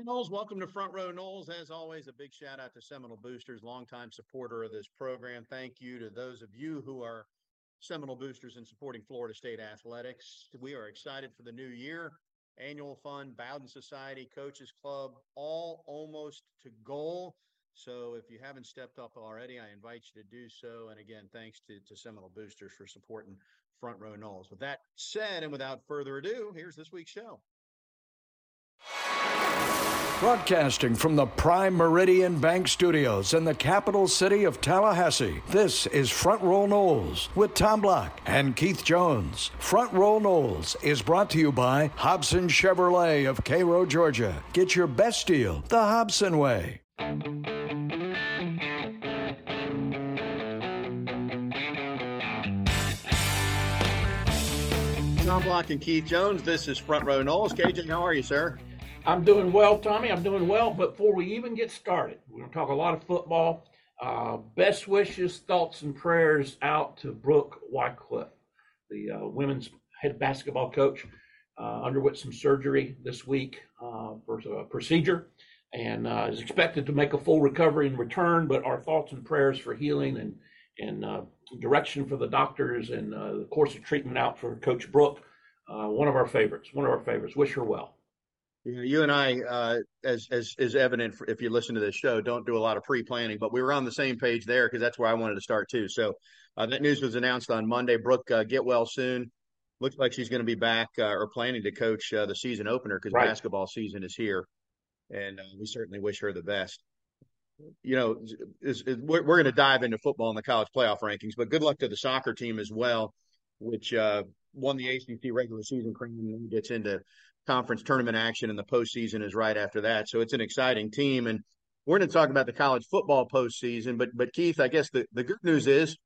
Hey, Noles, welcome to Front Row Noles. As always, a big shout out to Seminole Boosters, longtime supporter of this program. Thank you to those of you who are Seminole Boosters and supporting Florida State athletics. We are excited for the new year. Annual fund, Bowden Society, Coaches Club, all almost to goal. So if you haven't stepped up already, I invite you to do so. And again, thanks to, to Seminole Boosters for supporting Front Row Noles. With that said, and without further ado, here's this week's show. Broadcasting from the Prime Meridian Bank Studios in the capital city of Tallahassee, this is Front Row Noles with Tom Block and Keith Jones. Front Row Noles is brought to you by Hobson Chevrolet of Cairo, Georgia. Get your best deal the Hobson way. Tom Block and Keith Jones. This is Front Row Noles. KJ, how are you, sir? I'm doing well, Tommy. I'm doing well. But before we even get started, we're going to talk a lot of football. Uh, best wishes, thoughts, and prayers out to Brooke Wyckoff, the uh, women's head basketball coach. Uh, underwent some surgery this week uh, for a procedure and uh, is expected to make a full recovery and return. But our thoughts and prayers for healing and and uh, direction for the doctors and the course of treatment out for Coach Brooke. one of our favorites. One of our favorites. Wish her well. You know, you and I, uh, as as is evident if you listen to this show, don't do a lot of pre-planning, but we were on the same page there because that's where I wanted to start too. So uh, that news was announced on Monday. Brooke, uh, get well soon. Looks like she's going to be back uh, or planning to coach uh, the season opener because right. basketball season is here, and uh, we certainly wish her the best. You know, is, is, we're, we're going to dive into football in the college playoff rankings, but good luck to the soccer team as well, which won the ACC regular season crown and then gets into conference tournament action and the postseason is right after that. So it's an exciting team. And we're going to talk about the college football postseason. But but Keith, I guess the, the good news is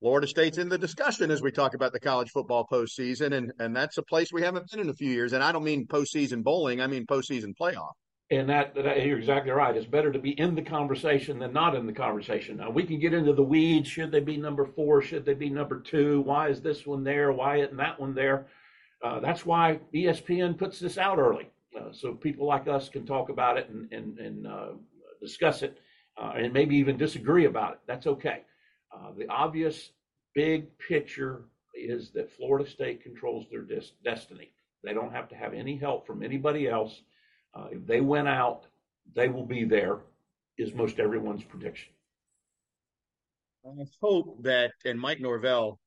Florida State's in the discussion as we talk about the college football postseason, and and that's a place we haven't been in a few years. And I don't mean postseason bowling; I mean postseason playoff. And that, that, you're exactly right. It's better to be in the conversation than not in the conversation. Now we can get into the weeds. Should they be number four? Should they be number two? Why is this one there? Why isn't that one there? Uh, that's why ESPN puts this out early, uh, so people like us can talk about it and and, and uh, discuss it, uh, and maybe even disagree about it. That's okay. Uh, the obvious big picture is that Florida State controls their destiny. They don't have to have any help from anybody else. if they went out, they will be there. Is most everyone's prediction. I hope that, and Mike Norvell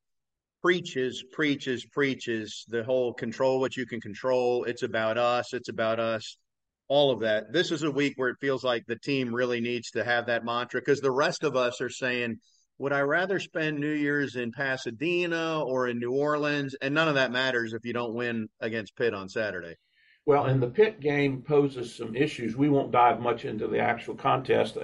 preaches, preaches, preaches the whole control what you can control. It's about us. It's about us. All of that. This is a week where it feels like the team really needs to have that mantra because the rest of us are saying, would I rather spend New Year's in Pasadena or in New Orleans? And none of that matters if you don't win against Pitt on Saturday. Well, and the Pitt game poses some issues. We won't dive much into the actual contest.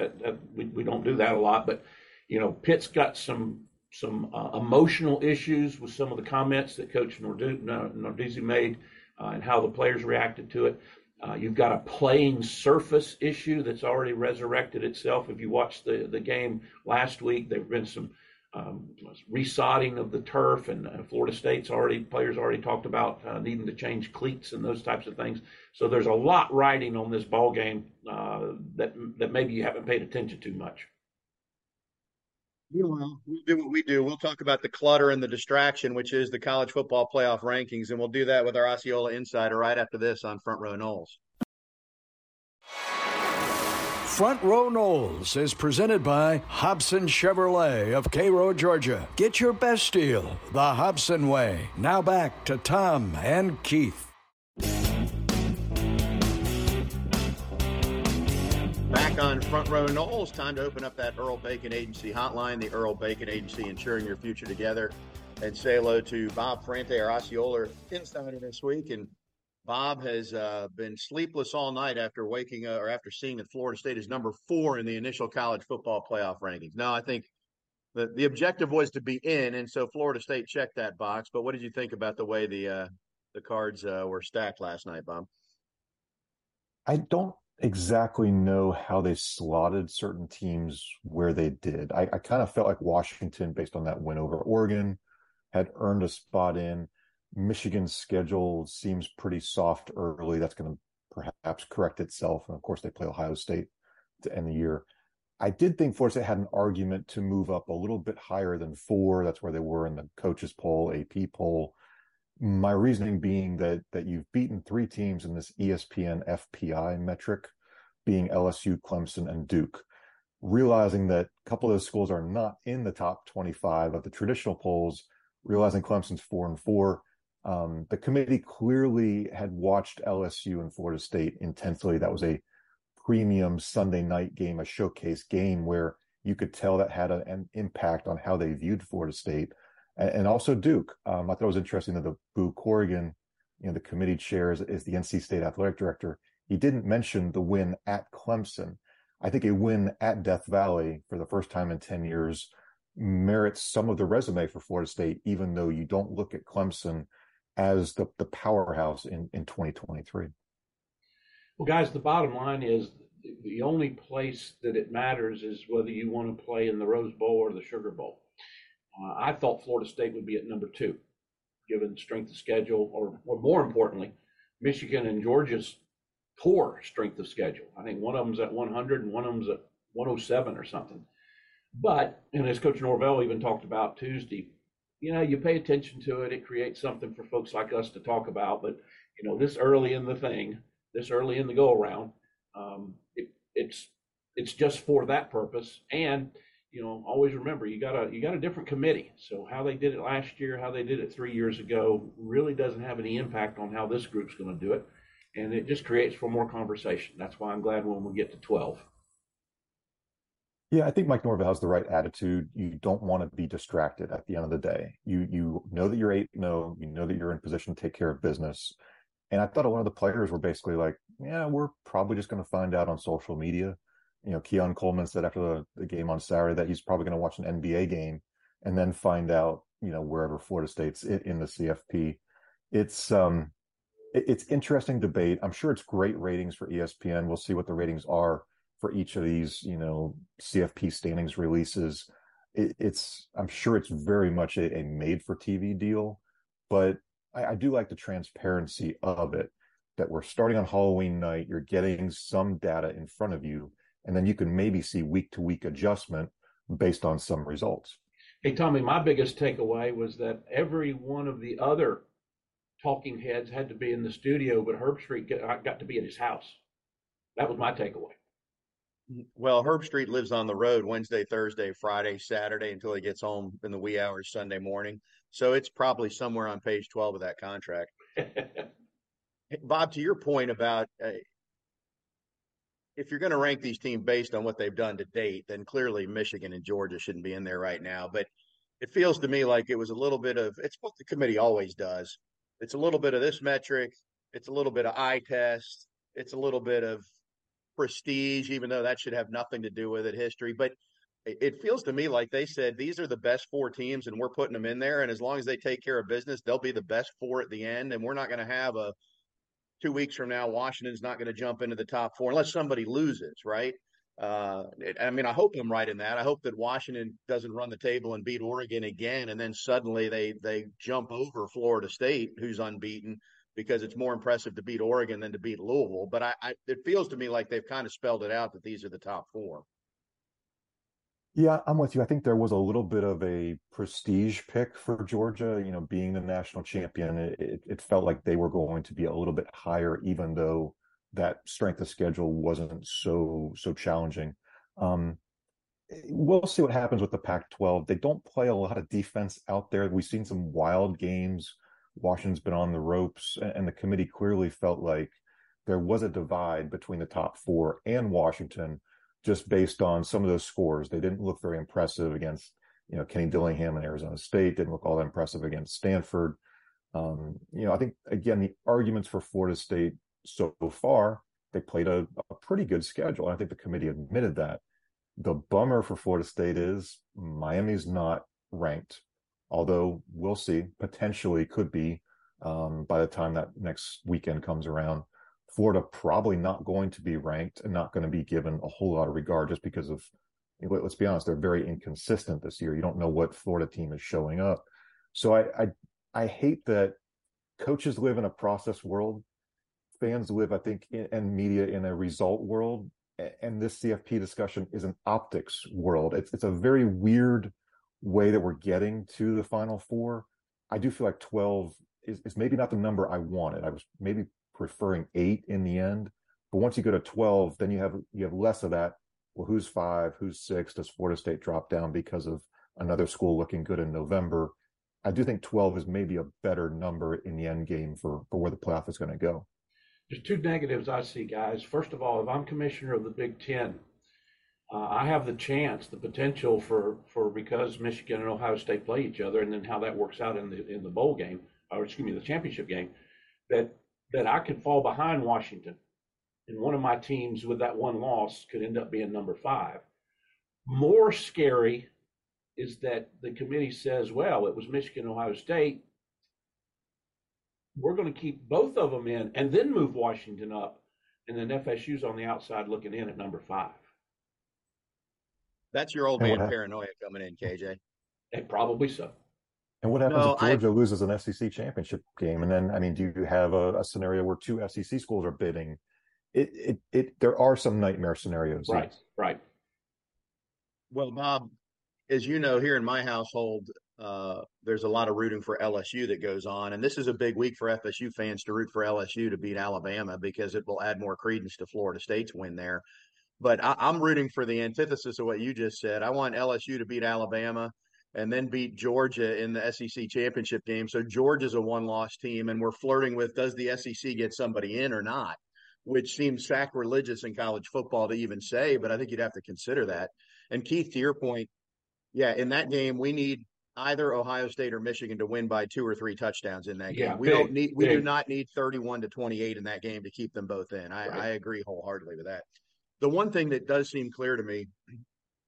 we, don't do that a lot, but you know, Pitt's got some some uh, emotional issues with some of the comments that Coach Narduzzi made uh, and how the players reacted to it. Uh, you've got a playing surface issue that's already resurrected itself. If you watched the, the game last week, there have been some um, resodding of the turf, and uh, Florida State's already players already talked about uh, needing to change cleats and those types of things. So there's a lot riding on this ball game uh, that that maybe you haven't paid attention to much. Meanwhile, we'll do what we do. We'll talk about the clutter and the distraction, which is the college football playoff rankings, and we'll do that with our Osceola Insider right after this on Front Row Noles. Front Row Noles is presented by Hobson Chevrolet of Cairo, Georgia. Get your best deal the Hobson way. Now back to Tom and Keith. Back on Front Row Noles, time to open up that Earl Bacon Agency hotline, the Earl Bacon Agency, ensuring your future together. And say hello to Bob Ferrante, our Osceola insider this week. And Bob has uh, been sleepless all night after waking uh, or after seeing that Florida State is number four in the initial college football playoff rankings. Now, I think the, the objective was to be in, and so Florida State checked that box. But what did you think about the way the uh, the cards uh, were stacked last night, Bob? I don't exactly know how they slotted certain teams where they did. I, I kind of felt like Washington, based on that win over Oregon, had earned a spot in. Michigan's schedule seems pretty soft early. That's going to perhaps correct itself. And of course, they play Ohio State to end the year. I did think Florida State had an argument to move up a little bit higher than four. That's where they were in the coaches poll, AP poll. My reasoning being that that you've beaten three teams in this ESPN FPI metric, being LSU, Clemson, and Duke. Realizing that a couple of those schools are not in the top 25 of the traditional polls, realizing Clemson's four and four, um, the committee clearly had watched LSU and Florida State intensely. That was a premium Sunday night game, a showcase game where you could tell that had an impact on how they viewed Florida State and, and also Duke. Um, I thought it was interesting that the Boo Corrigan, you know, the committee chair is, is the NC State athletic director. He didn't mention the win at Clemson. I think a win at Death Valley for the first time in 10 years merits some of the resume for Florida State, even though you don't look at Clemson as the, the powerhouse in, in 2023. Well, guys, the bottom line is the only place that it matters is whether you want to play in the Rose Bowl or the Sugar Bowl. Uh, I thought Florida State would be at number two, given strength of schedule, or, or more importantly, Michigan and Georgia's poor strength of schedule. I think one of them's at 100 and one of them's at 107 or something. But, and as Coach Norvell even talked about Tuesday, you know, you pay attention to it, it creates something for folks like us to talk about. But, you know, this early in the thing, this early in the go around, um, it, it's it's just for that purpose. And you know, always remember you got a you got a different committee. So how they did it last year, how they did it three years ago, really doesn't have any impact on how this group's going to do it, and it just creates for more conversation. That's why I'm glad when we get to twelve. Yeah, I think Mike Norvell has the right attitude. You don't want to be distracted at the end of the day. You you know that you're eight, no, you know that you're in position to take care of business. And I thought a lot of the players were basically like, yeah, we're probably just going to find out on social media. You know, Keon Coleman said after the, the game on Saturday that he's probably going to watch an NBA game and then find out, you know, wherever Florida State's in, in the CFP. It's, um, it, it's interesting debate. I'm sure it's great ratings for ESPN. We'll see what the ratings are for each of these, you know, CFP standings releases. It, it's, I'm sure it's very much a, a made for TV deal, but I, I do like the transparency of it that we're starting on Halloween night. You're getting some data in front of you, and then you can maybe see week to week adjustment based on some results. Hey, Tommy, my biggest takeaway was that every one of the other talking heads had to be in the studio, but Herbstreit got to be at his house. That was my takeaway. Well, Herbstreit lives on the road Wednesday, Thursday, Friday, Saturday until he gets home in the wee hours Sunday morning. So it's probably somewhere on page 12 of that contract. Bob, to your point about uh, if you're going to rank these teams based on what they've done to date, then clearly Michigan and Georgia shouldn't be in there right now. But it feels to me like it was a little bit of it's what the committee always does. It's a little bit of this metric, it's a little bit of eye test, it's a little bit of prestige, even though that should have nothing to do with it, history. But it feels to me like they said these are the best four teams and we're putting them in there and as long as they take care of business they'll be the best four at the end and we're not going to have a two weeks from now washington's not going to jump into the top four unless somebody loses right? Uh, i mean i hope i'm right in that. I hope that washington doesn't run the table and beat oregon again and then suddenly they they jump over florida state who's unbeaten because it's more impressive to beat oregon than to beat louisville. But I, I it feels to me like they've kind of spelled it out that these are the top four yeah, I'm with you. I think there was a little bit of a prestige pick for Georgia, you know, being the national champion. It, it, felt like they were going to be a little bit higher, even though that strength of schedule wasn't so so challenging. Um, we'll see what happens with the Pac-12. They don't play a lot of defense out there. We've seen some wild games. Washington's been on the ropes, and the committee clearly felt like there was a divide between the top four and Washington just based on some of those scores. They didn't look very impressive against, you know, Kenny Dillingham and Arizona State. Didn't look all that impressive against Stanford. Um, you know, I think again the arguments for Florida State so far they played a, a pretty good schedule. I think the committee admitted that. The bummer for Florida State is Miami's not ranked, although we'll see. Potentially could be um, by the time that next weekend comes around. Florida probably not going to be ranked and not going to be given a whole lot of regard just because of, let's be honest, they're very inconsistent this year. You don't know what Florida team is showing up. So I, I, I hate that coaches live in a process world. fans live, I think, in, and media in a result world, and this CFP discussion is an optics world. It's it's a very weird way that we're getting to the Final Four. I do feel like 12 is, is maybe not the number I wanted. I was maybe preferring eight in the end, but once you go to 12, then you have you have less of that. Well, who's five? Who's six? Does Florida State drop down because of another school looking good in November? I do think 12 is maybe a better number in the end game for, for where the playoff is going to go. There's two negatives I see, guys. First of all, if I'm commissioner of the Big Ten, uh, I have the chance, the potential for, for because Michigan and Ohio State play each other, and then how that works out in the in the bowl game, or excuse me, the championship game, that that I could fall behind Washington, and one of my teams with that one loss could end up being number five. More scary is that the committee says, well, it was Michigan, Ohio State. We're going to keep both of them in and then move Washington up. And then FSU's on the outside looking in at number five. That's your old man uh, paranoia coming in, KJ. And probably so. And what happens no, if Georgia I, loses an SEC championship game? And then, I mean, do you have a, a, scenario where two SEC schools are bidding? It, it, it, there are some nightmare scenarios. Right, yes. right. Well, Bob, as you know, here in my household, uh, there's a lot of rooting for LSU that goes on, and this is a big week for FSU fans to root for LSU to beat Alabama because it will add more credence to Florida State's win there. But I, I'm rooting for the antithesis of what you just said. I want LSU to beat Alabama and then beat Georgia in the SEC championship game. So Georgia's a one-loss team, and we're flirting with does the SEC get somebody in or not, which seems sacrilegious in college football to even say, but I think you'd have to consider that. And Keith, to your point, yeah, in that game, we need either Ohio State or Michigan to win by two or three touchdowns in that game. Yeah, we big, don't need we big. do not need 31 to 28 in that game to keep them both in. I, right. I agree wholeheartedly with that. The one thing that does seem clear to me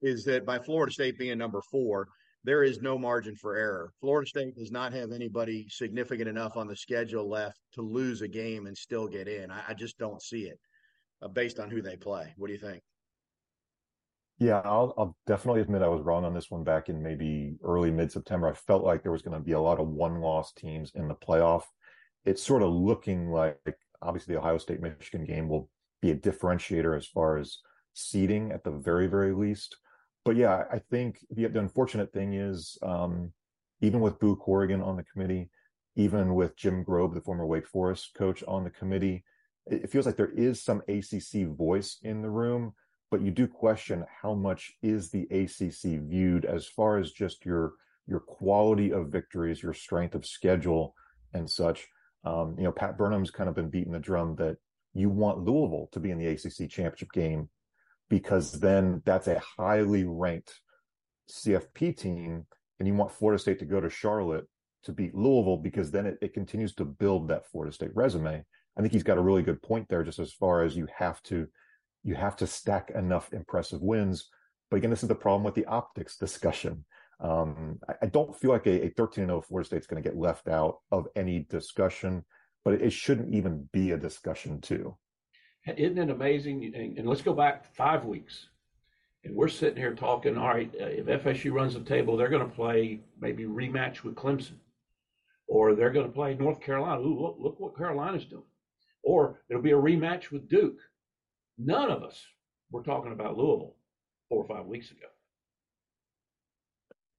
is that by Florida State being number four, there is no margin for error. Florida State does not have anybody significant enough on the schedule left to lose a game and still get in. I, I just don't see it uh, based on who they play. What do you think? Yeah, I'll, I'll, definitely admit I was wrong on this one back in maybe early mid September. I felt like there was going to be a lot of one loss teams in the playoff. It's sort of looking like obviously the Ohio State Michigan game will be a differentiator as far as seeding at the very, very least. But yeah, I think the, the unfortunate thing is um, even with Boo Corrigan on the committee, even with Jim Grobe, the former Wake Forest coach on the committee, it feels like there is some ACC voice in the room but you do question how much is the ACC viewed as far as just your your quality of victories, your strength of schedule, and such. Um, you know, Pat Burnham's kind of been beating the drum that you want Louisville to be in the ACC championship game because then that's a highly ranked CFP team, and you want Florida State to go to Charlotte to beat Louisville because then it, it continues to build that Florida State resume. I think he's got a really good point there, just as far as you have to you have to stack enough impressive wins. But again, this is the problem with the optics discussion. Um, I, I, don't feel like a, a 13 0 Florida State's going to get left out of any discussion, but it, it, shouldn't even be a discussion, too. Isn't it amazing? And, and let's go back five weeks. And we're sitting here talking, all right, uh, if FSU runs the table, they're going to play maybe rematch with Clemson, or they're going to play North Carolina. Ooh, look, look what Carolina's doing. Or it'll be a rematch with Duke. None of us were talking about Louisville four or five weeks ago.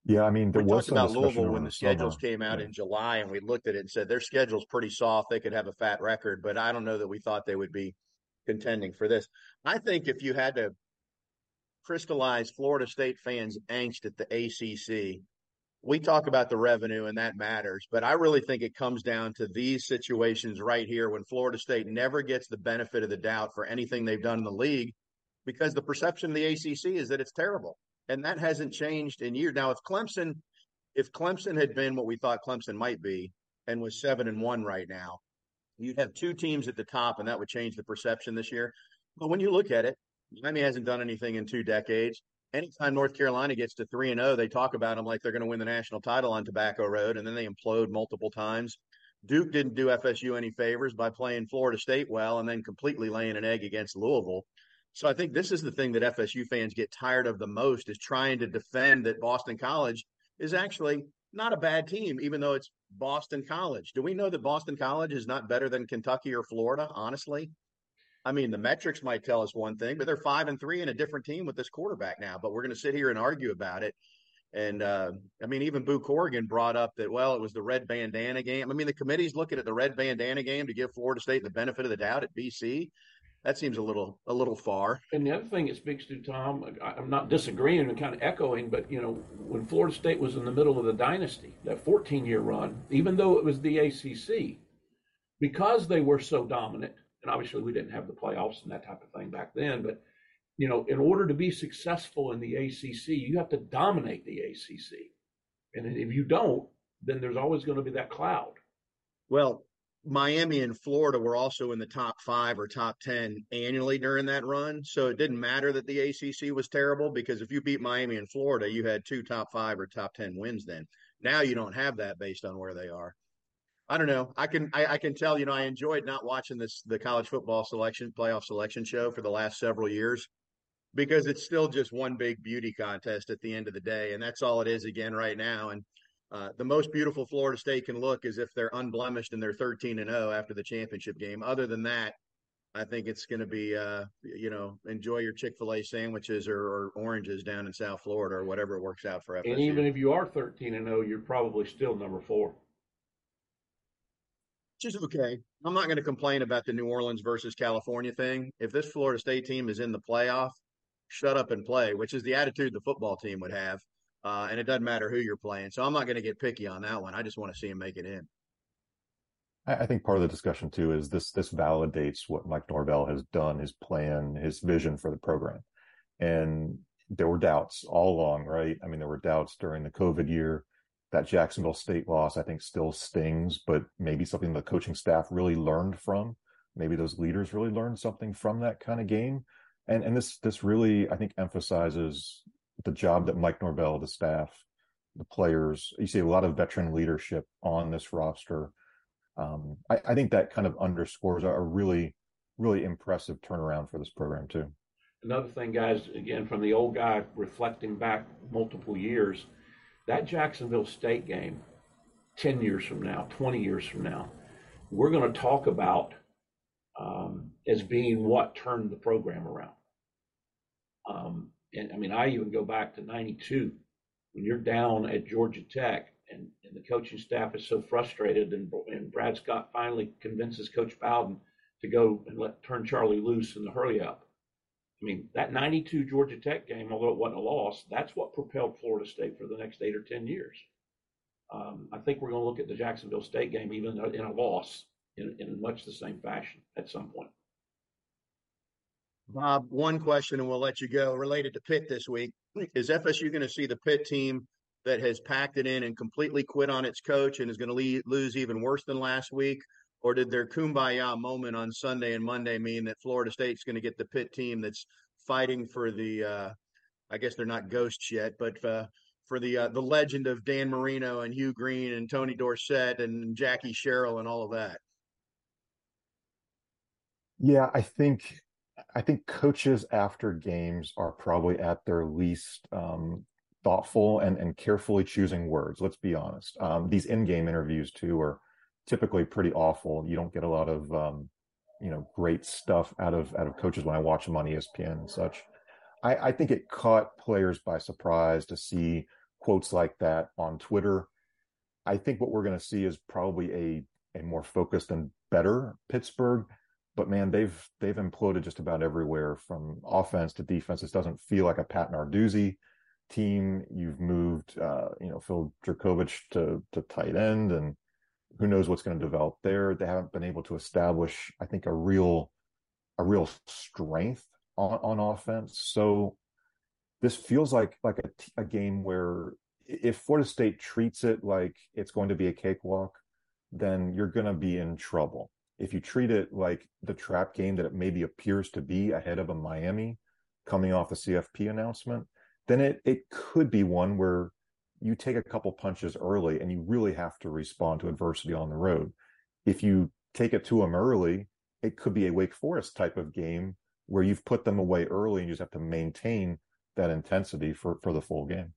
Yeah, I mean, there we was talked about Louisville when the schedules came out yeah. in July, and we looked at it and said their schedule's pretty soft. They could have a fat record, but I don't know that we thought they would be contending for this. I think if you had to crystallize Florida State fans' angst at the ACC, we talk about the revenue and that matters, but I really think it comes down to these situations right here when Florida State never gets the benefit of the doubt for anything they've done in the league because the perception of the ACC is that it's terrible. And that hasn't changed in years. Now, if Clemson, if Clemson had been what we thought Clemson might be and was seven and one right now, you'd have two teams at the top and that would change the perception this year. But when you look at it, Miami hasn't done anything in two decades anytime North Carolina gets to three and zero, oh, they talk about them like they're going to win the national title on Tobacco Road, and then they implode multiple times. Duke didn't do FSU any favors by playing Florida State well, and then completely laying an egg against Louisville. So I think this is the thing that FSU fans get tired of the most is trying to defend that Boston College is actually not a bad team, even though it's Boston College. Do we know that Boston College is not better than Kentucky or Florida? Honestly, I mean, the metrics might tell us one thing, but they're five and three and a different team with this quarterback now. But we're going to sit here and argue about it. And uh, I mean, even Boo Corrigan brought up that well, it was the red bandana game. I mean, the committee's looking at the red bandana game to give Florida State the benefit of the doubt at BC. That seems a little a little far. And the other thing it speaks to, Tom, I'm not disagreeing and kind of echoing, but you know, when Florida State was in the middle of the dynasty, that 14 year run, even though it was the ACC, because they were so dominant, and obviously we didn't have the playoffs and that type of thing back then, but you know, in order to be successful in the ACC, you have to dominate the ACC. And if you don't, then there's always going to be that cloud. Well, Miami and Florida were also in the top five or top 10 annually during that run. So it didn't matter that the ACC was terrible because if you beat Miami and Florida, you had two top five or top 10 wins then. Now you don't have that based on where they are. I don't know. I can I, I, can tell. You know, I enjoyed not watching this the college football selection playoff selection show for the last several years because it's still just one big beauty contest at the end of the day, and that's all it is again right now. And uh, the most beautiful Florida State can look is if they're unblemished and they're 13 and 0 after the championship game. Other than that, I think it's going to be, uh, you know, enjoy your Chick fil A sandwiches or, or, oranges down in South Florida or whatever it works out for FSU. And even if you are 13 and 0, you're probably still number four which is okay. I'm not going to complain about the New Orleans versus California thing. If this Florida State team is in the playoff, shut up and play, which is the attitude the football team would have. Uh, and it doesn't matter who you're playing. So I'm not going to get picky on that one. I just want to see him make it in. I think part of the discussion too is this this validates what Mike Norvell has done, his plan, his vision for the program. And there were doubts all along, right? I mean, there were doubts during the COVID year that Jacksonville State loss, I think, still stings, but maybe something the coaching staff really learned from. Maybe those leaders really learned something from that kind of game. And and this this really, I think, emphasizes the job that Mike Norvell, the staff, the players. You see a lot of veteran leadership on this roster. Um, I, I think that kind of underscores a really, really impressive turnaround for this program too. Another thing, guys, again from the old guy reflecting back multiple years that Jacksonville State game, 10 years from now, 20 years from now, we're going to talk about um, as being what turned the program around. Um, and I mean, I even go back to 92 when you're down at Georgia Tech and, and the coaching staff is so frustrated and, and Brad Scott finally convinces Coach Bowden to go and let turn Charlie loose in the hurry up. I mean, that 92 Georgia Tech game, although it wasn't a loss, that's what propelled Florida State for the next eight or 10 years. Um, I think we're going to look at the Jacksonville State game, even in a loss, in, in much the same fashion at some point. Bob, one question and we'll let you go related to Pitt this week. Is FSU going to see the Pitt team that has packed it in and completely quit on its coach and is going to lose even worse than last week? or did their kumbaya moment on Sunday and Monday mean that Florida State's going to get the Pitt team that's fighting for the, uh, I guess they're not ghosts yet, but uh, for the uh, the legend of Dan Marino and Hugh Green and Tony Dorsett and Jackie Sherrill and all of that? Yeah, I think I think coaches after games are probably at their least um, thoughtful and, and carefully choosing words. Let's be honest. Um, these in-game interviews too are typically pretty awful. You don't get a lot of um, you know great stuff out of out of coaches when I watch them on ESPN and such. I, I think it caught players by surprise to see quotes like that on Twitter. I think what we're going to see is probably a a more focused and better Pittsburgh. But man, they've they've imploded just about everywhere from offense to defense. This doesn't feel like a Pat Narduzzi team. You've moved, uh, you know, Phil Jurkovec to to tight end, and who knows what's going to develop there. They haven't been able to establish, I think, a real, a real strength on, on offense. So this feels like like a game where if Florida State treats it like it's going to be a cakewalk, then you're going to be in trouble. If you treat it like the trap game that it maybe appears to be ahead of a Miami coming off the CFP announcement, then it it could be one where you take a couple punches early and you really have to respond to adversity on the road. If you take it to them early, it could be a Wake Forest type of game where you've put them away early and you just have to maintain that intensity for, for the full game.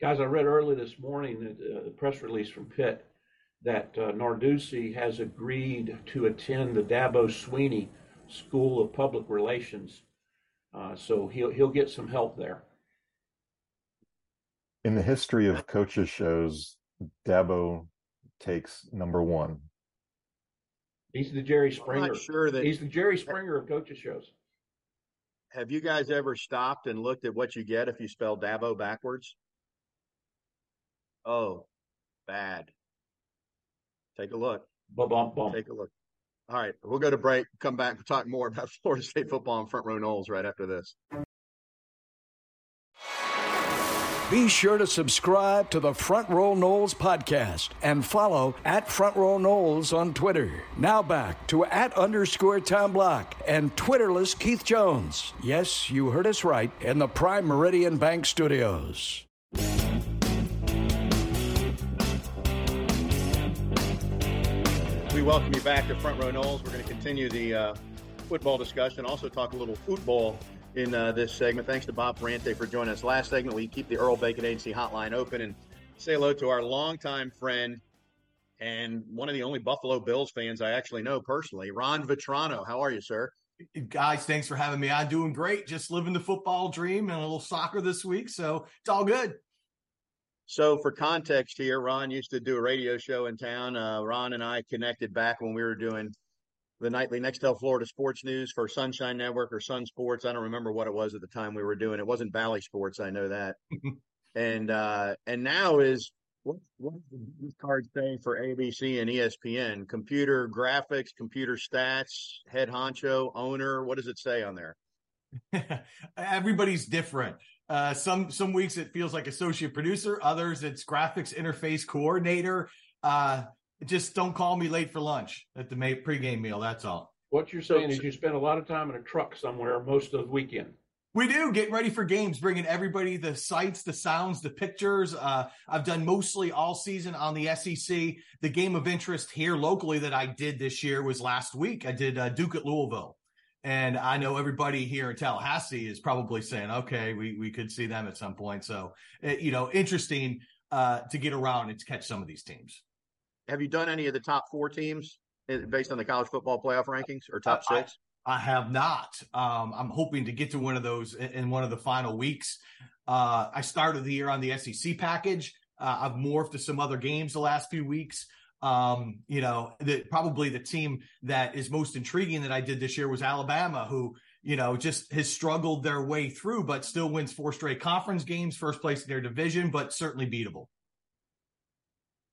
Guys, I read early this morning the uh, press release from Pitt that uh, Narduzzi has agreed to attend the Dabo Swinney School of Public Relations. Uh, so he'll he'll get some help there. In the history of coaches shows, Dabo takes number one. He's the Jerry Springer. I'm sure that he's the Jerry Springer of coaches shows. Have you guys ever stopped and looked at what you get if you spell Dabo backwards? Oh, bad. Take a look. Bump, bump. Take a look. All right, we'll go to break. Come back and talk more about Florida State football and front row Noles right after this. Be sure to subscribe to the Front Row Noles podcast and follow at Front Row Noles on Twitter. Now back to at underscore Tom Block and Twitterless Keith Jones. Yes, you heard us right in the Prime Meridian Bank Studios. We welcome you back to Front Row Noles. We're going to continue the uh, football discussion, also talk a little football in uh, this segment. Thanks to Bob Ferrante for joining us. Last segment, we keep the Earl Bacon Agency hotline open and say hello to our longtime friend and one of the only Buffalo Bills fans I actually know personally, Ron Vitrano. How are you, sir? Guys, thanks for having me. I'm doing great. Just living the football dream and a little soccer this week. So it's all good. So, for context here, Ron used to do a radio show in town. Uh, Ron and I connected back when we were doing the nightly Nextel Florida Sports News for Sunshine Network or Sun Sports. I don't remember what it was at the time we were doing. It wasn't Bally Sports. I know that. and uh, and now is what what does these cards say for ABC and ESPN? Computer graphics, computer stats, head honcho, owner. What does it say on there? Everybody's different. Uh, some some weeks it feels like associate producer, others it's graphics interface coordinator. Uh, just don't call me late for lunch at the pregame meal. That's all. What you're saying is you spend a lot of time in a truck somewhere most of the weekend. We do get ready for games, bringing everybody the sights, the sounds, the pictures. Uh, I've done mostly all season on the SEC. The game of interest here locally that I did this year was last week. I did uh, Duke at Louisville. And I know everybody here in Tallahassee is probably saying, okay, we, we could see them at some point. So, eh, you know, interesting uh, to get around and to catch some of these teams. Have you done any of the top four teams eh, based on the college football playoff rankings or top six? I, I have not. Um, I'm hoping to get to one of those in, in one of the final weeks. Uh, I started the year on the SEC package. Uh, I've morphed to some other games the last few weeks. Um, you know, the, probably the team that is most intriguing that I did this year was Alabama, who, you know, just has struggled their way through, but still wins four straight conference games, first place in their division, but certainly beatable.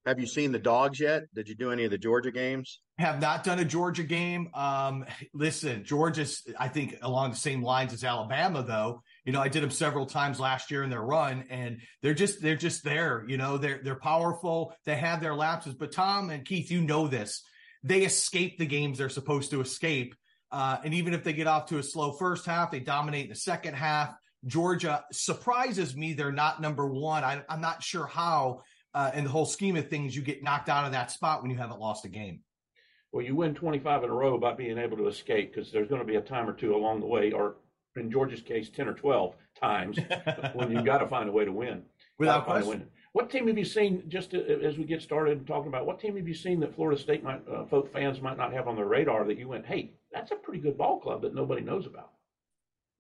Have you seen the dogs yet? Did you do any of the Georgia games? Have not done a Georgia game. Um, listen, Georgia's, I think, along the same lines as Alabama, though. You know, I did them several times last year in their run, and they're just they're just there. You know, they're they're powerful. They have their lapses, but Tom and Keith, you know this. They escape the games they're supposed to escape, uh, and even if they get off to a slow first half, they dominate in the second half. Georgia surprises me. They're not number one. I, I'm not sure how, uh, in the whole scheme of things, you get knocked out of that spot when you haven't lost a game. Well, you win 25 in a row by being able to escape because there's going to be a time or two along the way, or in Georgia's case, 10 or 12 times when you've got to find a way to win. Without question. What team have you seen, just as we get started talking about, what team have you seen that Florida State might, uh, folk fans might not have on their radar that you went, hey, that's a pretty good ball club that nobody knows about?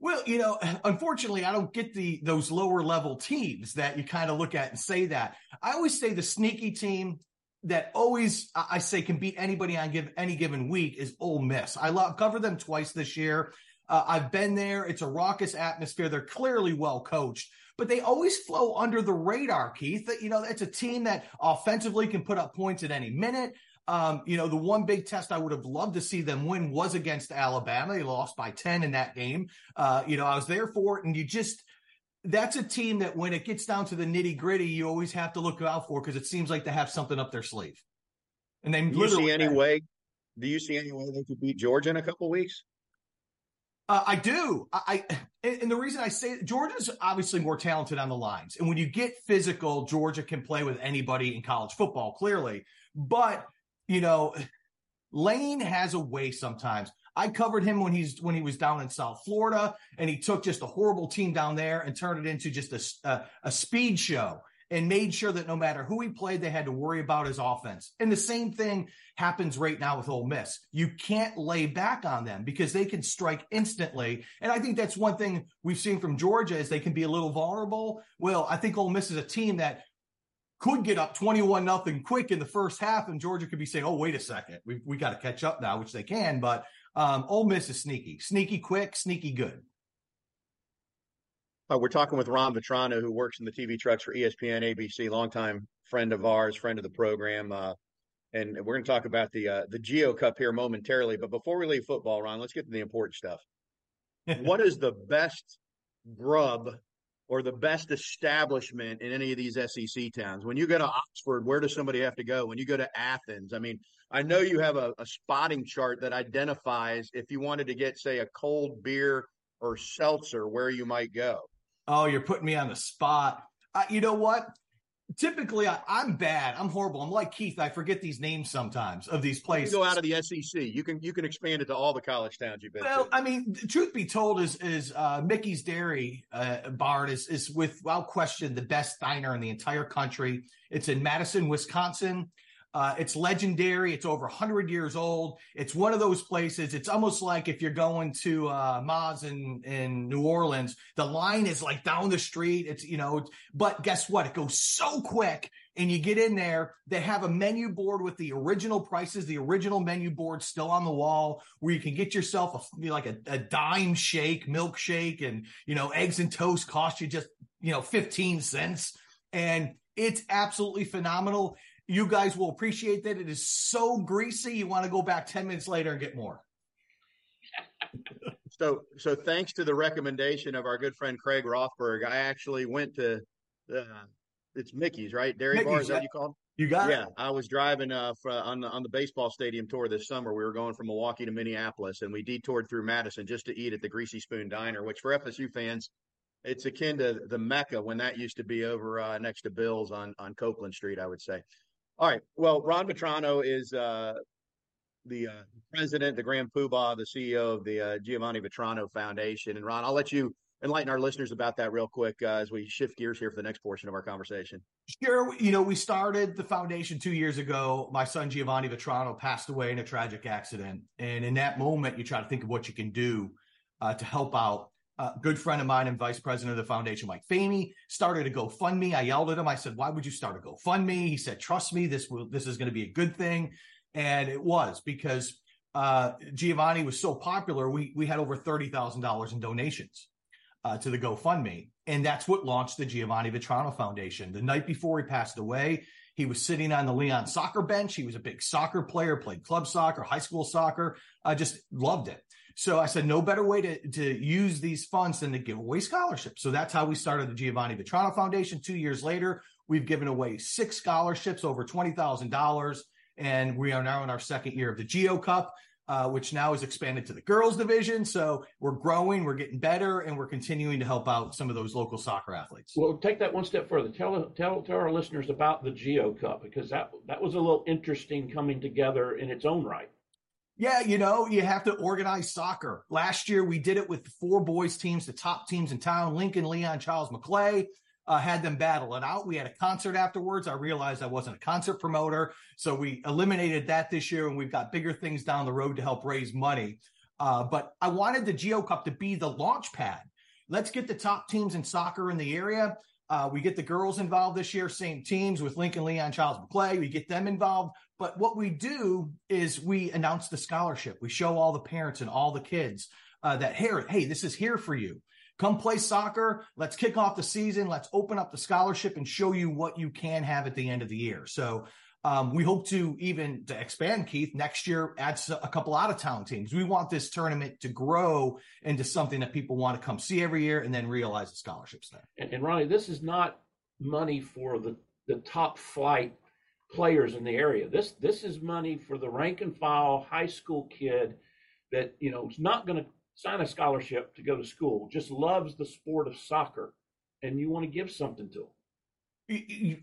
Well, you know, unfortunately, I don't get the those lower level teams that you kind of look at and say that. I always say the sneaky team that always I say can beat anybody on give any given week is Ole Miss. I love cover them twice this year. Uh, I've been there. It's a raucous atmosphere. They're clearly well coached, but they always flow under the radar, Keith. That, you know, it's a team that offensively can put up points at any minute. Um, you know, the one big test I would have loved to see them win was against Alabama. They lost by 10 in that game. Uh, you know, I was there for it. And you just, that's a team that when it gets down to the nitty gritty, you always have to look out for because it seems like they have something up their sleeve. And they do you see any way? Do you see any way they could beat Georgia in a couple weeks? Uh, I do. I, and the reason I say Georgia's obviously more talented on the lines, and when you get physical, Georgia can play with anybody in college football, clearly. But you know, Lane has a way sometimes. I covered him when he's when he was down in South Florida, and he took just a horrible team down there and turned it into just a a, a speed show. And made sure that no matter who he played, they had to worry about his offense. And the same thing happens right now with Ole Miss. You can't lay back on them because they can strike instantly. And I think that's one thing we've seen from Georgia is they can be a little vulnerable. Well, I think Ole Miss is a team that could get up 21 nothing quick in the first half and Georgia could be saying, "Oh, wait a second. We we got to catch up now," which they can, but um Ole Miss is sneaky. Sneaky quick, sneaky good. Uh, we're talking with Ron Vitrano, who works in the TV trucks for ESPN, ABC, longtime friend of ours, friend of the program. Uh, and we're going to talk about the uh, the Gio Cup here momentarily. But before we leave football, Ron, let's get to the important stuff. what is the best grub or the best establishment in any of these SEC towns? When you go to Oxford, where does somebody have to go? When you go to Athens, I mean, I know you have a, a spotting chart that identifies if you wanted to get, say, a cold beer or seltzer, where you might go. Oh, you're putting me on the spot. Uh, you know what? Typically, I, am bad. I'm horrible. I'm like Keith. I forget these names sometimes of these places. go out of the SEC. You can you can expand it to all the college towns you've been. Well, to. I mean, truth be told, is is uh, Mickey's Dairy uh, Bar is is without question the best diner in the entire country. It's in Madison, Wisconsin. Uh, it's legendary. It's over 100 years old. It's one of those places. It's almost like if you're going to uh, Moz in, in New Orleans, the line is like down the street. It's, you know, but guess what? It goes so quick and you get in there. They have a menu board with the original prices, the original menu board still on the wall where you can get yourself a, like a, a dime shake, milkshake, and, you know, eggs and toast cost you just, you know, 15 cents. And it's absolutely phenomenal you guys will appreciate that. It is so greasy. You want to go back 10 minutes later and get more. so, so thanks to the recommendation of our good friend Craig Rothberg, I actually went to, uh, it's Mickey's, right? Dairy Mickey's, Bar, is that what you call? You got yeah, it. I was driving uh, for, on the on the baseball stadium tour this summer. We were going from Milwaukee to Minneapolis, and we detoured through Madison just to eat at the Greasy Spoon Diner, which for FSU fans, it's akin to the Mecca when that used to be over uh, next to Bill's on on Copeland Street. I would say. All right. Well, Ron Vitrano is uh, the uh, president, the grand poobah, the CEO of the uh, Giovanni Vitrano Foundation. And Ron, I'll let you enlighten our listeners about that real quick uh, as we shift gears here for the next portion of our conversation. Sure. You know, we started the foundation two years ago. My son Giovanni Vitrano passed away in a tragic accident, and in that moment, you try to think of what you can do uh, to help out a good friend of mine and vice president of the foundation, Mike Famey, started a GoFundMe. I yelled at him. I said, "Why would you start a GoFundMe?" He said, "Trust me, this will this is going to be a good thing," and it was because uh, Giovanni was so popular. We we had over thirty thousand dollars in donations uh, to the GoFundMe, and that's what launched the Giovanni Vitrano Foundation. The night before he passed away, he was sitting on the Leon soccer bench. He was a big soccer player, played club soccer, high school soccer. I just loved it. So I said, no better way to, to use these funds than to give away scholarships. So that's how we started the Giovanni Vitrano Foundation. Two years later, we've given away six scholarships over $20,000. And we are now in our second year of the Gio Cup. Uh, which now is expanded to the girls division. So we're growing, we're getting better, and we're continuing to help out some of those local soccer athletes. Well, take that one step further. Tell tell tell our listeners about the Gio Cup because that that was a little interesting coming together in its own right. Yeah, you know, you have to organize soccer. Last year, we did it with four boys teams, the top teams in town Lincoln, Leon, Chiles Maclay. Uh, had them battle it out. We had a concert afterwards. I realized I wasn't a concert promoter. So we eliminated that this year, and we've got bigger things down the road to help raise money. Uh, but I wanted the Gio Cup to be the launch pad. Let's get the top teams in soccer in the area. Uh, we get the girls involved this year, same teams with Lincoln, Leon, Chiles Maclay. We get them involved. But what we do is we announce the scholarship. We show all the parents and all the kids uh, that, hey, hey, this is here for you. Come play soccer. Let's kick off the season. Let's open up the scholarship and show you what you can have at the end of the year. So um, we hope to even to expand, Keith, next year, add a couple out of town teams. We want this tournament to grow into something that people want to come see every year and then realize the scholarships there. And, and Ronnie, this is not money for the, the top flight players in the area. This this is money for the rank and file high school kid that you know is not going to sign a scholarship to go to school, just loves the sport of soccer, and you want to give something to them.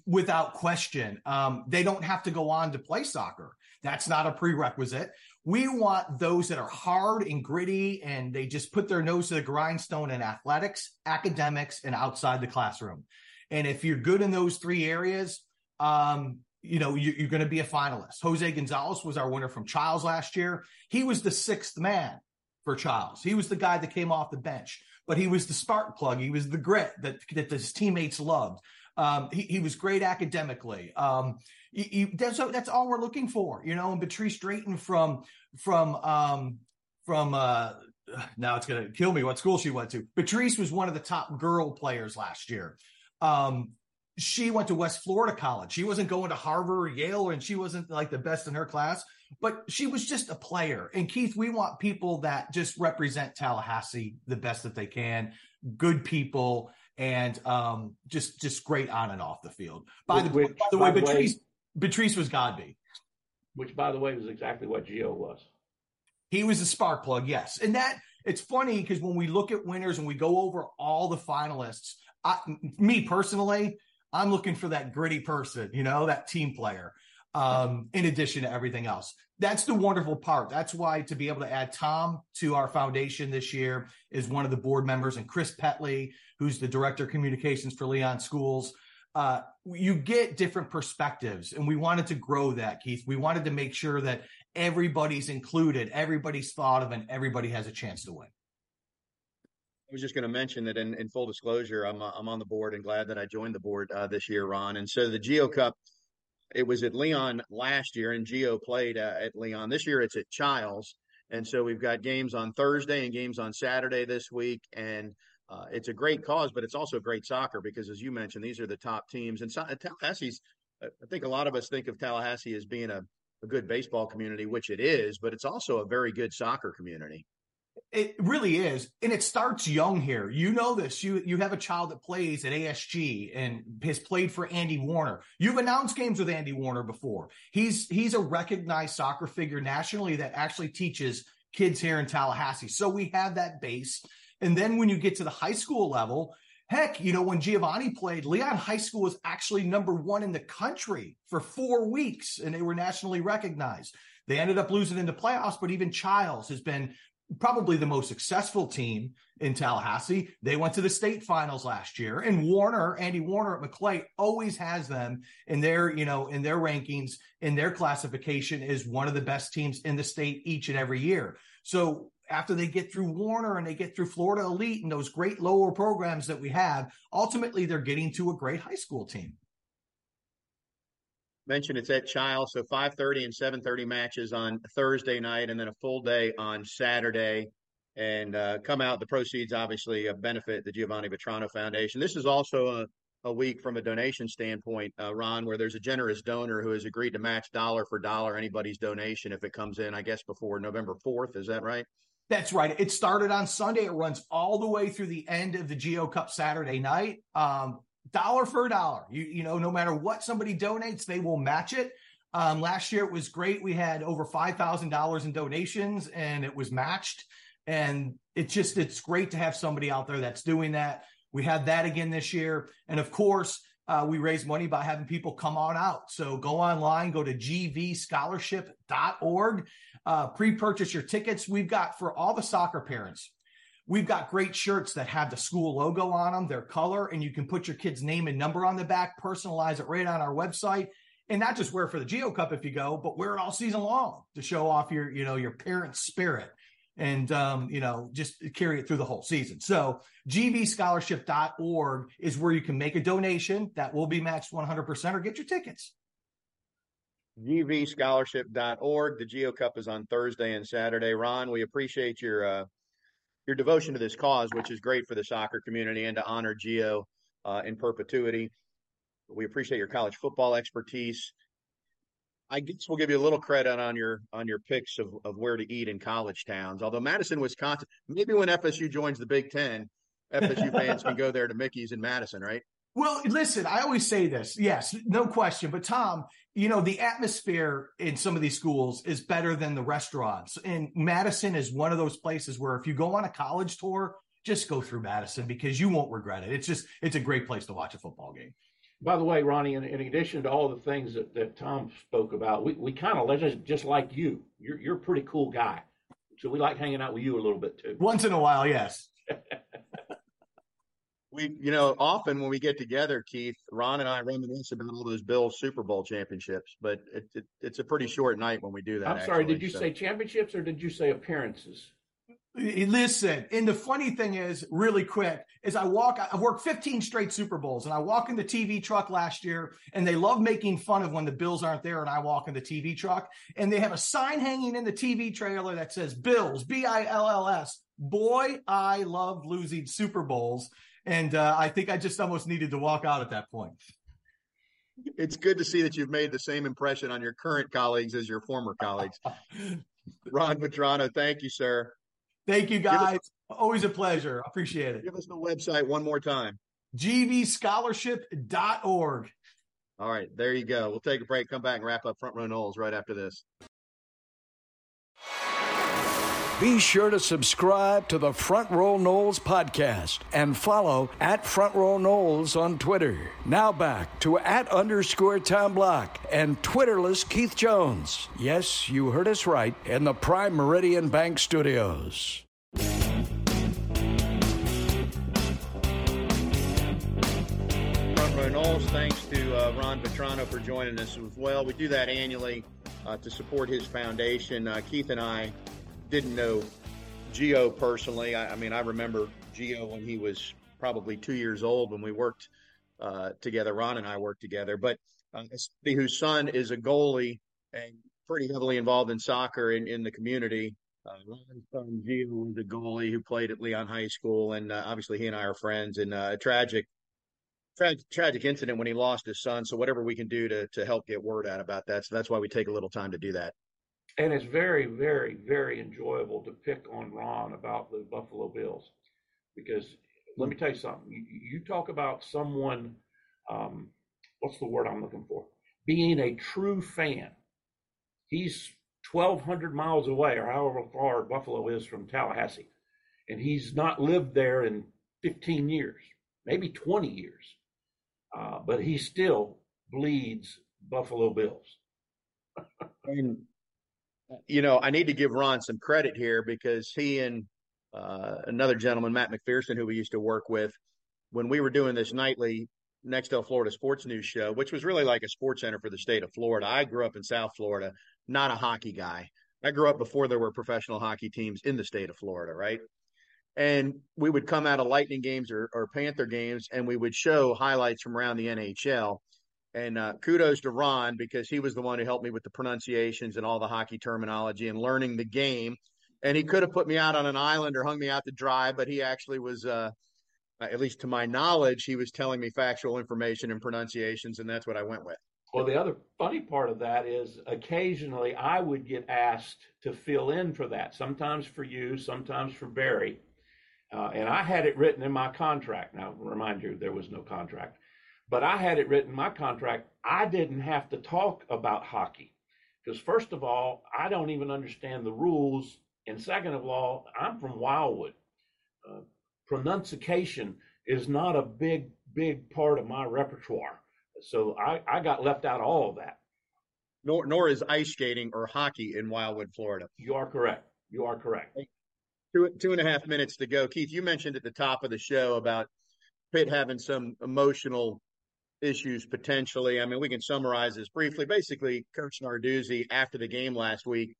Without question, um, they don't have to go on to play soccer. That's not a prerequisite. We want those that are hard and gritty and they just put their nose to the grindstone in athletics, academics, and outside the classroom. And if you're good in those three areas, um, you know, you, are going to be a finalist. Jose Gonzalez was our winner from Chiles last year. He was the sixth man for Chiles. He was the guy that came off the bench, but he was the spark plug. He was the grit that, that his teammates loved. Um, he, he, was great academically. Um, he, he, that's, that's all we're looking for, you know. And Patrice Drayton from from um, from uh, now it's going to kill me what school she went to. Patrice was one of the top girl players last year. Um, she went to West Florida College. She wasn't going to Harvard or Yale, and she wasn't like the best in her class, but she was just a player. And Keith, we want people that just represent Tallahassee the best that they can, good people, and um, just just great on and off the field. By the, which, by the way, Patrice way, Patrice was Godby, which by the way was exactly what Gio was. He was a spark plug, yes, and that it's funny because when we look at winners and we go over all the finalists, I, me personally, I'm looking for that gritty person, you know, that team player. Um, in addition to everything else, that's the wonderful part. That's why to be able to add Tom to our foundation this year is one of the board members, and Chris Petley, who's the director of communications for Leon Schools. Uh, you get different perspectives, and we wanted to grow that, Keith. We wanted to make sure that everybody's included, everybody's thought of, and everybody has a chance to win. I was just going to mention that in, in full disclosure, I'm uh, I'm on the board and glad that I joined the board uh, this year, Ron. And so the Gio Cup, it was at Leon last year, and Gio played uh, at Leon. This year, it's at Chiles, and so we've got games on Thursday and games on Saturday this week, and uh, it's a great cause, but it's also great soccer because, as you mentioned, these are the top teams. And so, Tallahassee's, I think a lot of us think of Tallahassee as being a, a good baseball community, which it is, but it's also a very good soccer community. It really is, and it starts young here. You know this. You you have a child that plays at ASG and has played for Andy Warner. You've announced games with Andy Warner before. He's he's a recognized soccer figure nationally that actually teaches kids here in Tallahassee. So we have that base. And then when you get to the high school level, heck, you know, when Giovanni played, Leon High School was actually number one in the country for four weeks, and they were nationally recognized. They ended up losing in the playoffs, but even Chiles has been probably the most successful team in Tallahassee. They went to the state finals last year and Warner, Andy Warner at Maclay always has them in their, you know, in their rankings, in their classification is one of the best teams in the state each and every year. So after they get through Warner and they get through Florida Elite and those great lower programs that we have, ultimately they're getting to a great high school team mentioned it's at Chiles, so 5:30 and 7:30 matches on Thursday night, and then a full day on Saturday. And uh, come out. The proceeds obviously uh, benefit the Giovanni Vitrano Foundation. This is also a, a week from a donation standpoint, uh, Ron, where there's a generous donor who has agreed to match dollar for dollar anybody's donation if it comes in. I guess before November 4th. Is that right? That's right. It started on Sunday. It runs all the way through the end of the Gio Cup Saturday night. Um, dollar for a dollar. You you know, no matter what somebody donates, they will match it. Um, last year it was great. We had over five thousand dollars in donations, and it was matched. And it's just it's great to have somebody out there that's doing that. We had that again this year, and of course. Uh, we raise money by having people come on out. So go online, go to gvscholarship.org, uh, pre-purchase your tickets. We've got for all the soccer parents, We've got great shirts that have the school logo on them, their color, and you can put your kid's name and number on the back, personalize it right on our website. And not just wear for the Gio Cup if you go, but wear it all season long to show off your, you know, your parents' spirit and um, you know, just carry it through the whole season. So gvscholarship.org is where you can make a donation that will be matched 100% or get your tickets. gvscholarship.org. The Gio Cup is on Thursday and Saturday. Ron, we appreciate your uh, your devotion to this cause, which is great for the soccer community and to honor Gio uh, in perpetuity. We appreciate your college football expertise. I guess we'll give you a little credit on your on your picks of, of where to eat in college towns. Although Madison, Wisconsin, maybe when FSU joins the Big Ten, FSU fans can go there to Mickey's in Madison, right? Well, listen, I always say this. Yes, no question. But Tom, you know, the atmosphere in some of these schools is better than the restaurants. And Madison is one of those places where if you go on a college tour, just go through Madison because you won't regret it. It's just, it's a great place to watch a football game. By the way, Ronnie, in, in addition to all the things that, that Tom spoke about, we, we kind of just, just like you. You're, you're a pretty cool guy. So we like hanging out with you a little bit too. Once in a while, yes. we, you know, often when we get together, Keith, Ron and I reminisce about all those Bills Super Bowl championships, but it, it, it's a pretty short night when we do that. I'm sorry, actually, did you so. say championships or did you say appearances? Listen, and the funny thing is, really quick, is I walk, I've worked 15 straight Super Bowls, and I walk in the TV truck last year, and they love making fun of when the Bills aren't there, and I walk in the TV truck, and they have a sign hanging in the TV trailer that says Bills, B I L L S. Boy, I love losing Super Bowls. And uh, I think I just almost needed to walk out at that point. It's good to see that you've made the same impression on your current colleagues as your former colleagues. Ron Vitrano, thank you, sir. Thank you, guys. Us, Always a pleasure. Appreciate it. Give us the website one more time gvscholarship.org. All right, there you go. We'll take a break, come back, and wrap up Front Row Noles right after this. Be sure to subscribe to the Front Row Noles podcast and follow at Front Row Noles on Twitter. Now back to at underscore Tom Block and Twitterless Keith Jones. Yes, you heard us right in the Prime Meridian Bank Studios. Front Row Noles, thanks to uh, Ron Vitrano for joining us as well. We do that annually uh, to support his foundation. Uh, Keith and I didn't know Gio personally. I, I, mean, I remember Gio when he was probably two years old when we worked uh, together. Ron and I worked together, but uh, somebody whose son is a goalie and pretty heavily involved in soccer in, in the community. Uh, Ron's son Gio was a goalie who played at Leon High School, and uh, obviously he and I are friends. And uh, a tragic, tra- tragic incident when he lost his son. So whatever we can do to to help get word out about that. So that's why we take a little time to do that and it's very, very, very enjoyable to pick on Ron about the Buffalo Bills because let me tell you something. You, you talk about someone, um, what's the word I'm looking for? Being a true fan. He's 1,200 miles away, or however far Buffalo is from Tallahassee, and he's not lived there in 15 years, maybe 20 years, uh, but he still bleeds Buffalo Bills. and you know, I need to give Ron some credit here because he and uh, another gentleman, Matt McPherson, who we used to work with, when we were doing this nightly Nextel Florida Sports News show, which was really like a sports center for the state of Florida. I grew up in South Florida, not a hockey guy. I grew up before there were professional hockey teams in the state of Florida, right? And we would come out of Lightning games or, or Panther games and we would show highlights from around the NHL. And uh, kudos to Ron because he was the one who helped me with the pronunciations and all the hockey terminology and learning the game. And he could have put me out on an island or hung me out to dry, but he actually was, uh, at least to my knowledge, he was telling me factual information and pronunciations, and that's what I went with. Well, the other funny part of that is occasionally I would get asked to fill in for that, sometimes for you, sometimes for Barry. Uh, and I had it written in my contract. Now, remind you, there was no contract. But I had it written in my contract. I didn't have to talk about hockey because, first of all, I don't even understand the rules. And second of all, I'm from Wildwood. Uh, pronunciation is not a big, big part of my repertoire. So I, I got left out of all of that. Nor, nor is ice skating or hockey in Wildwood, Florida. You are correct. You are correct. Two, two and a half minutes to go. Keith, you mentioned at the top of the show about Pitt having some emotional issues potentially. I mean, we can summarize this briefly. Basically, Coach Narduzzi, after the game last week,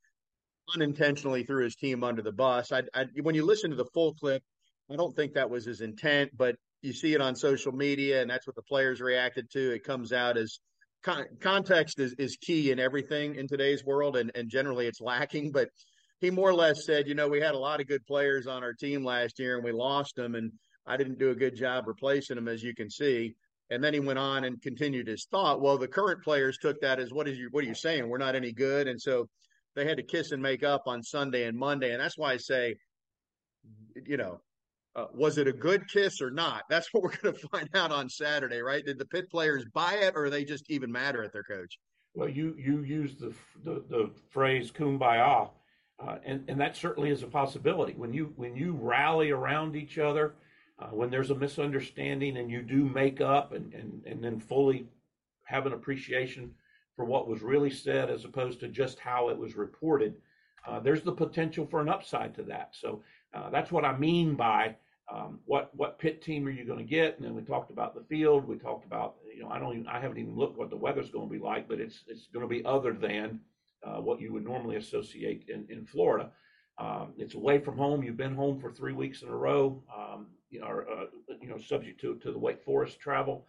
unintentionally threw his team under the bus. I, I, when you listen to the full clip, I don't think that was his intent, but you see it on social media, and that's what the players reacted to. It comes out as con- context is, is key in everything in today's world, and, and generally it's lacking. But he more or less said, you know, we had a lot of good players on our team last year, and we lost them, and I didn't do a good job replacing them, as you can see. And then he went on and continued his thought. Well, the current players took that as what is you what are you saying? We're not any good. And so they had to kiss and make up on Sunday and Monday. And that's why I say, you know, uh, was it a good kiss or not? That's what we're going to find out on Saturday, right? Did the Pitt players buy it, or they just even matter at their coach? Well, you you used the the, the phrase "kumbaya," uh, and and that certainly is a possibility. When you when you rally around each other, uh, when there's a misunderstanding and you do make up and, and, and then fully have an appreciation for what was really said as opposed to just how it was reported, uh, there's the potential for an upside to that. So uh, that's what I mean by um, what what Pitt team are you going to get? And then we talked about the field. We talked about, you know, I don't even, I haven't even looked what the weather's going to be like, but it's it's going to be other than uh, what you would normally associate in in Florida. Um, it's away from home. You've been home for three weeks in a row. Um, you know, or, uh, you know, subject to to the Wake Forest travel.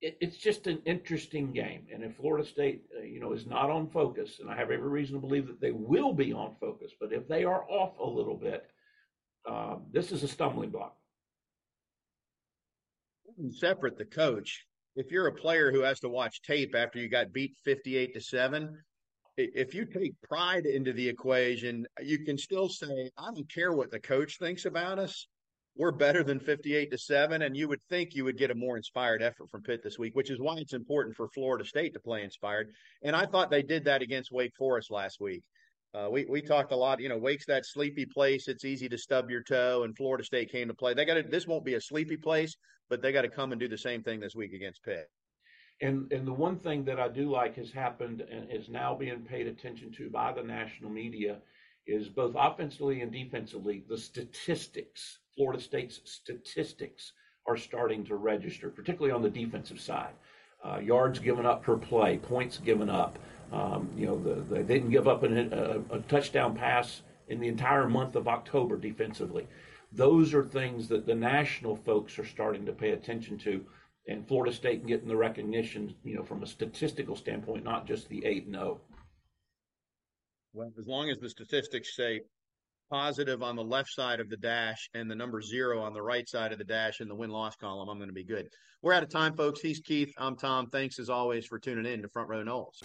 It, it's just an interesting game, and if Florida State, uh, you know, is not on focus, and I have every reason to believe that they will be on focus, but if they are off a little bit, um, this is a stumbling block. Separate the coach. If you're a player who has to watch tape after you got beat 58 to 7, if you take pride into the equation, you can still say, I don't care what the coach thinks about us. We're better than 58 to 7. And you would think you would get a more inspired effort from Pitt this week, which is why it's important for Florida State to play inspired. And I thought they did that against Wake Forest last week. Uh, we we talked a lot. You know, Wake's that sleepy place. It's easy to stub your toe, and Florida State came to play. They got to. This won't be a sleepy place, but they got to come and do the same thing this week against Pitt. And and the one thing that I do like has happened and is now being paid attention to by the national media is both offensively and defensively. The statistics, Florida State's statistics, are starting to register, particularly on the defensive side. Uh, yards given up per play, points given up. Um, you know, the, the, they didn't give up an, a, a touchdown pass in the entire month of October defensively. Those are things that the national folks are starting to pay attention to, and Florida State getting the recognition, you know, from a statistical standpoint, not just the eight and zero. Well, as long as the statistics say positive on the left side of the dash and the number zero on the right side of the dash in the win loss column, I'm going to be good. We're out of time, folks. He's Keith. I'm Tom. Thanks as always for tuning in to Front Row Noles.